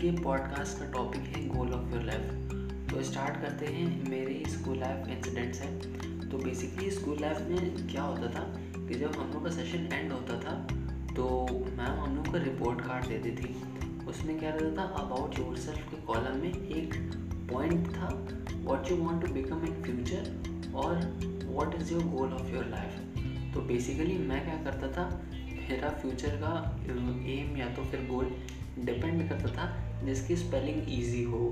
के पॉडकास्ट का टॉपिक है गोल ऑफ़ योर लाइफ तो स्टार्ट करते हैं मेरे स्कूल लाइफ इंसिडेंट से तो बेसिकली स्कूल लाइफ में क्या होता था कि जब हम लोग का सेशन एंड होता था तो मैम हम लोग को रिपोर्ट कार्ड देती थी। उसमें क्या रहता था? अबाउट योर सेल्फ के कॉलम में एक पॉइंट था what you want to become in future और what is your goal of your life तो बेसिकली मैं क्या करता था? मेरा फ्यूचर का एम या तो फिर गोल डिपेंड करता था जिसकी स्पेलिंग ईजी हो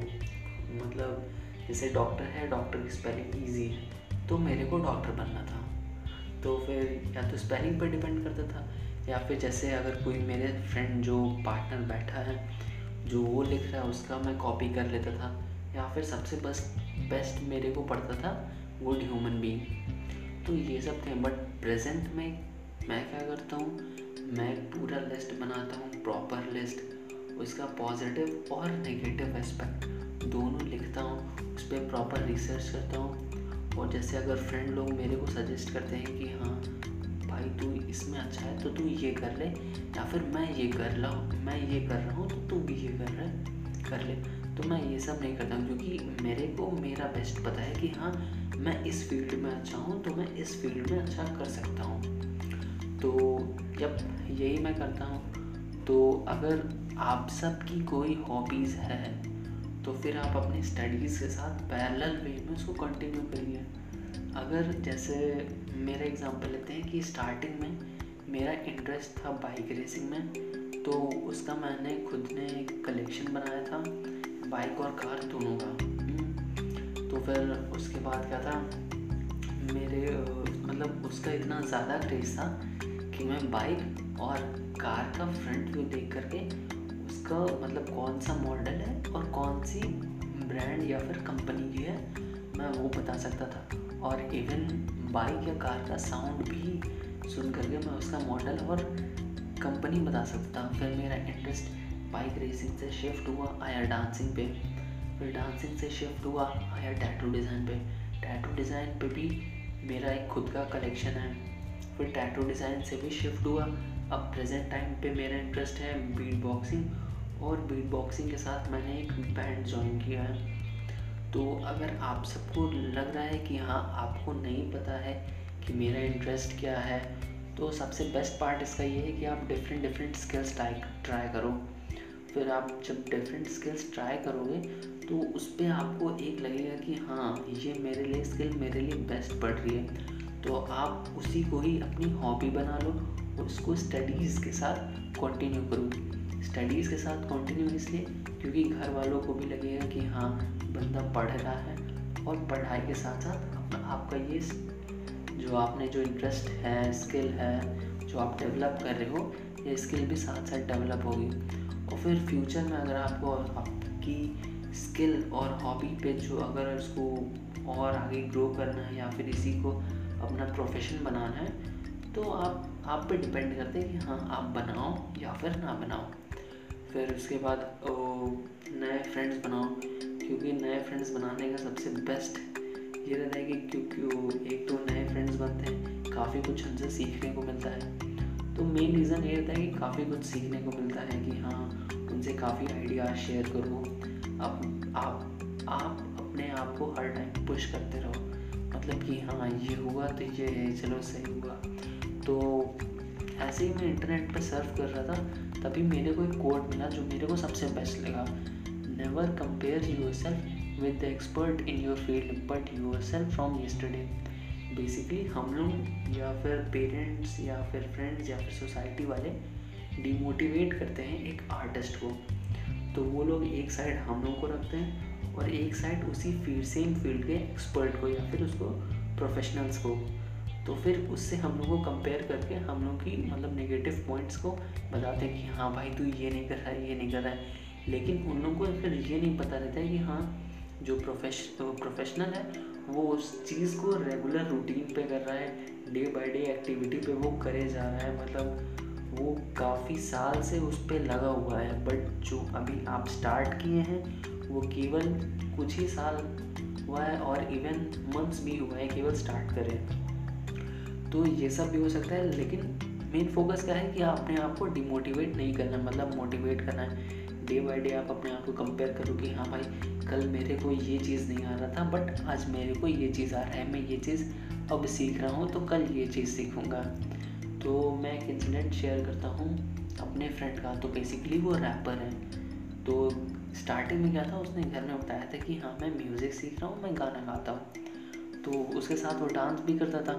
मतलब जैसे डॉक्टर है डॉक्टर की स्पेलिंग ईजी है तो मेरे को डॉक्टर बनना था। तो फिर या तो स्पेलिंग पर डिपेंड करता था, या फिर जैसे अगर कोई मेरे फ्रेंड जो पार्टनर बैठा है, जो वो लिख रहा है, उसका मैं कॉपी कर लेता था, या फिर सबसे बेस्ट बेस्ट मेरे को पड़ता था गुड ह्यूमन बींग तो ये सब थे बट प्रेजेंट में मैं क्या करता हूँ, मैं पूरा लिस्ट बनाता हूँ प्रॉपर लिस्ट उसका पॉजिटिव और नेगेटिव एस्पेक्ट दोनों लिखता हूँ, उस पर प्रॉपर रिसर्च करता हूँ। और जैसे अगर फ्रेंड लोग मेरे को सजेस्ट करते हैं कि हाँ भाई तू इसमें अच्छा है तो तू ये कर ले, या फिर मैं ये कर ला, मैं ये कर रहा हूँ तो तू भी ये कर रहे कर ले। तो मैं ये सब नहीं करता हूँ, क्योंकि मेरे को मेरा बेस्ट पता है कि हाँ मैं इस फ़ील्ड में अच्छा हूँ तो मैं इस फ़ील्ड में अच्छा कर सकता हूँ। तो जब यही मैं करता हूँ तो अगर आप सब की कोई हॉबीज़ है तो फिर आप अपनी स्टडीज़ के साथ पैरेलल वे में उसको कंटिन्यू करिए। अगर जैसे मेरा एग्जांपल लेते हैं कि स्टार्टिंग में मेरा इंटरेस्ट था बाइक रेसिंग में तो उसका मैंने खुद ने एक कलेक्शन बनाया था बाइक और कार दोनों का। हम्म, तो फिर उसके बाद क्या था मेरे मतलब उसका इतना ज़्यादा क्रेज़ था कि मैं बाइक और कार का फ्रंट व्यू देख करके उसका मतलब कौन सा मॉडल है और कौन सी ब्रांड या फिर कंपनी की है, मैं वो बता सकता था। और इवन बाइक या कार का साउंड भी सुन करके मैं उसका मॉडल और कंपनी बता सकता हूँ। फिर मेरा इंटरेस्ट बाइक रेसिंग से शिफ्ट हुआ, आया डांसिंग पे। फिर डांसिंग से शिफ्ट हुआ, आया टैटू डिज़ाइन पे। टैटू डिज़ाइन पे भी मेरा एक खुद का कलेक्शन है। फिर टैटू डिज़ाइन से भी शिफ्ट हुआ। अब प्रेजेंट टाइम पे मेरा इंटरेस्ट है बीट बॉक्सिंग और बीट बॉक्सिंग के साथ मैंने एक बैंड ज्वाइन किया है। तो अगर आप सबको लग रहा है कि हाँ आपको नहीं पता है कि मेरा इंटरेस्ट क्या है तो सबसे बेस्ट पार्ट इसका ये है कि आप different different skills try try करो। फिर आप जब डिफरेंट स्किल्स ट्राई करोगे तो उस पर आपको एक लगेगा कि हाँ ये मेरे लिए स्किल मेरे लिए बेस्ट पड़ रही है। तो आप उसी को ही अपनी हॉबी बना लो और उसको स्टडीज़ के साथ कंटिन्यू करो। स्टडीज़ के साथ कंटिन्यू इसलिए क्योंकि घर वालों को भी लगेगा कि हाँ बंदा पढ़ रहा है और पढ़ाई के साथ साथ अपना आपका ये जो आपने जो इंटरेस्ट है स्किल है, जो आप डेवलप कर रहे हो, ये स्किल भी साथ साथ डेवलप होगी। और फिर फ्यूचर में अगर आपको आपकी स्किल और हॉबी पे जो अगर उसको और आगे ग्रो करना है या फिर इसी को अपना प्रोफेशन बनाना है तो आप आप पे डिपेंड करते हैं कि हाँ आप बनाओ या फिर ना बनाओ। फिर उसके बाद नए फ्रेंड्स बनाओ, क्योंकि नए फ्रेंड्स बनाने का सबसे बेस्ट ये रहता है कि क्योंकि वो, एक तो नए फ्रेंड्स बनते हैं, काफ़ी कुछ उनसे सीखने को मिलता है। तो मेन रीज़न ये रहता है कि काफ़ी कुछ सीखने को मिलता है कि हाँ उनसे काफ़ी आइडियाज़ शेयर करो। अब आप आप अपने आप को हर टाइम पुश करते रहो। मतलब कि हाँ ये हुआ तो ये चलो सही हुआ। तो ऐसे ही मैं इंटरनेट पर सर्फ कर रहा था, तभी मेरे को एक कोड मिला जो मेरे को सबसे बेस्ट लगा। Never compare yourself with the expert in your field but yourself from yesterday basically हम लोग या फिर पेरेंट्स या फिर फ्रेंड्स या फिर सोसाइटी वाले डिमोटिवेट करते हैं एक आर्टिस्ट को। तो वो लोग एक साइड हम लोग को रखते हैं और एक साइड उसी फ़ील्ड सेम फ़ील्ड के एक्सपर्ट को या फिर उसको प्रोफेशनल्स को। तो फिर उससे हम लोग को कंपेयर करके हम लोग की मतलब नेगेटिव पॉइंट्स को बताते हैं कि हाँ भाई तू ये नहीं कर रहा है ये नहीं कर रहा है। लेकिन उन लोगों को फिर ये नहीं पता रहता है कि हाँ जो प्रोफेश तो प्रोफेशनल है, वो उस चीज़ को रेगुलर रूटीन पे कर रहा है डे बाय डे एक्टिविटी पे वो करे जा रहा है। मतलब वो काफ़ी साल से उस पर लगा हुआ है। बट जो अभी आप स्टार्ट किए हैं, वो केवल कुछ ही साल हुआ है और इवन मंथ्स भी हुआ है, केवल स्टार्ट करें। तो ये सब भी हो सकता है, लेकिन मेन फोकस क्या है कि अपने आप को डिमोटिवेट नहीं करना मतलब मोटिवेट करना है। डे बाई डे आप अपने आप को कंपेयर करो कि हाँ भाई, कल मेरे को ये चीज़ नहीं आ रहा था बट आज मेरे को ये चीज़ आ रहा है। मैं ये चीज़ अब सीख रहा हूँ तो कल ये चीज़ सीखूँगा। तो मैं एक इंसिडेंट शेयर करता हूँ अपने फ्रेंड का। तो बेसिकली वो रैपर है। तो स्टार्टिंग में क्या था, उसने घर में बताया था कि हाँ मैं म्यूज़िक सीख रहा हूँ, मैं गाना गाता हूँ। तो उसके साथ वो डांस भी करता था।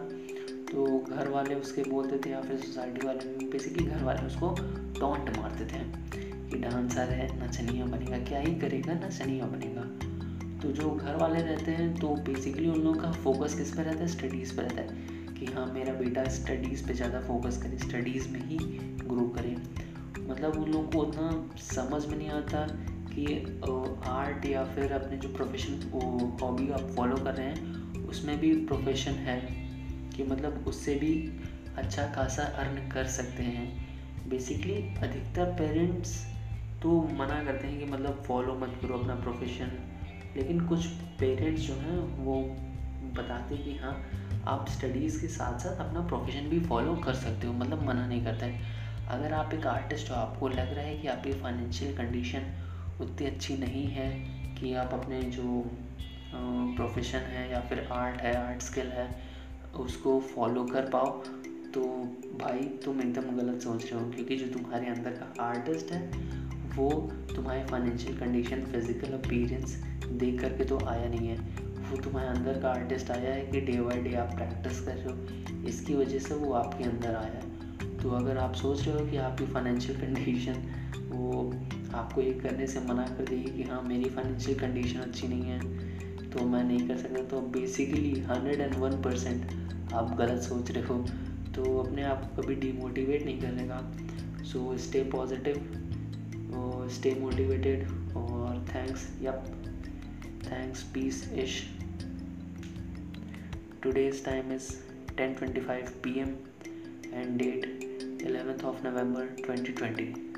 तो घर वाले उसके बोलते थे या फिर सोसाइटी वाले बेसिकली घर वाले उसको टॉन्ट मारते थे कि डांसर है, नचनिया बनेगा, क्या ही करेगा, नचनिया बनेगा। तो जो घर वाले रहते हैं तो बेसिकली उन लोगों का फोकस किस पर रहता है? स्टडीज़ पर रहता है कि हाँ मेरा बेटा स्टडीज़ पे ज़्यादा फोकस करे स्टडीज़ में ही ग्रो करे। मतलब उन लोगों को उतना समझ में नहीं आता कि आर्ट या फिर अपने जो प्रोफेशन हॉबी आप फॉलो कर रहे हैं, उसमें भी प्रोफेशन है। कि मतलब उससे भी अच्छा खासा अर्न कर सकते हैं। बेसिकली अधिकतर पेरेंट्स तो मना करते हैं कि मतलब फॉलो मत करो अपना प्रोफेशन लेकिन कुछ पेरेंट्स जो हैं, वो बताते हैं कि हाँ आप स्टडीज़ के साथ साथ अपना प्रोफेशन भी फॉलो कर सकते हो मतलब मना नहीं करता है। अगर आप एक आर्टिस्ट हो, आपको लग रहा है कि आपकी फाइनेंशियल कंडीशन उतनी अच्छी नहीं है, कि आप अपने जो प्रोफेशन है या फिर आर्ट है आर्ट स्किल है उसको फॉलो कर पाओ। तो भाई, तुम एकदम गलत सोच रहे हो, क्योंकि जो तुम्हारे अंदर का आर्टिस्ट है, वो तुम्हारी फाइनेंशियल कंडीशन फ़िज़िकल अपीरेंस देख करके तो आया नहीं है। वो तुम्हारे अंदर का आर्टिस्ट आया है कि डे बाई डे आप प्रैक्टिस कर रहे हो। इसकी वजह से वो आपके अंदर आया है। तो अगर आप सोच रहे हो कि आपकी फाइनेंशियल कंडीशन वो आपको ये करने से मना कर देगी कि हाँ मेरी फाइनेंशियल कंडीशन अच्छी नहीं है तो मैं नहीं कर सकता। तो basically hundred and one percent आप गलत सोच रहे हो तो अपने आप को कभी डिमोटिवेट नहीं करने का सो स्टे पॉजिटिव और स्टे मोटिवेटेड और थैंक्स यप थैंक्स पीस इश today's time is 10:25 pm and date 11th of November 2020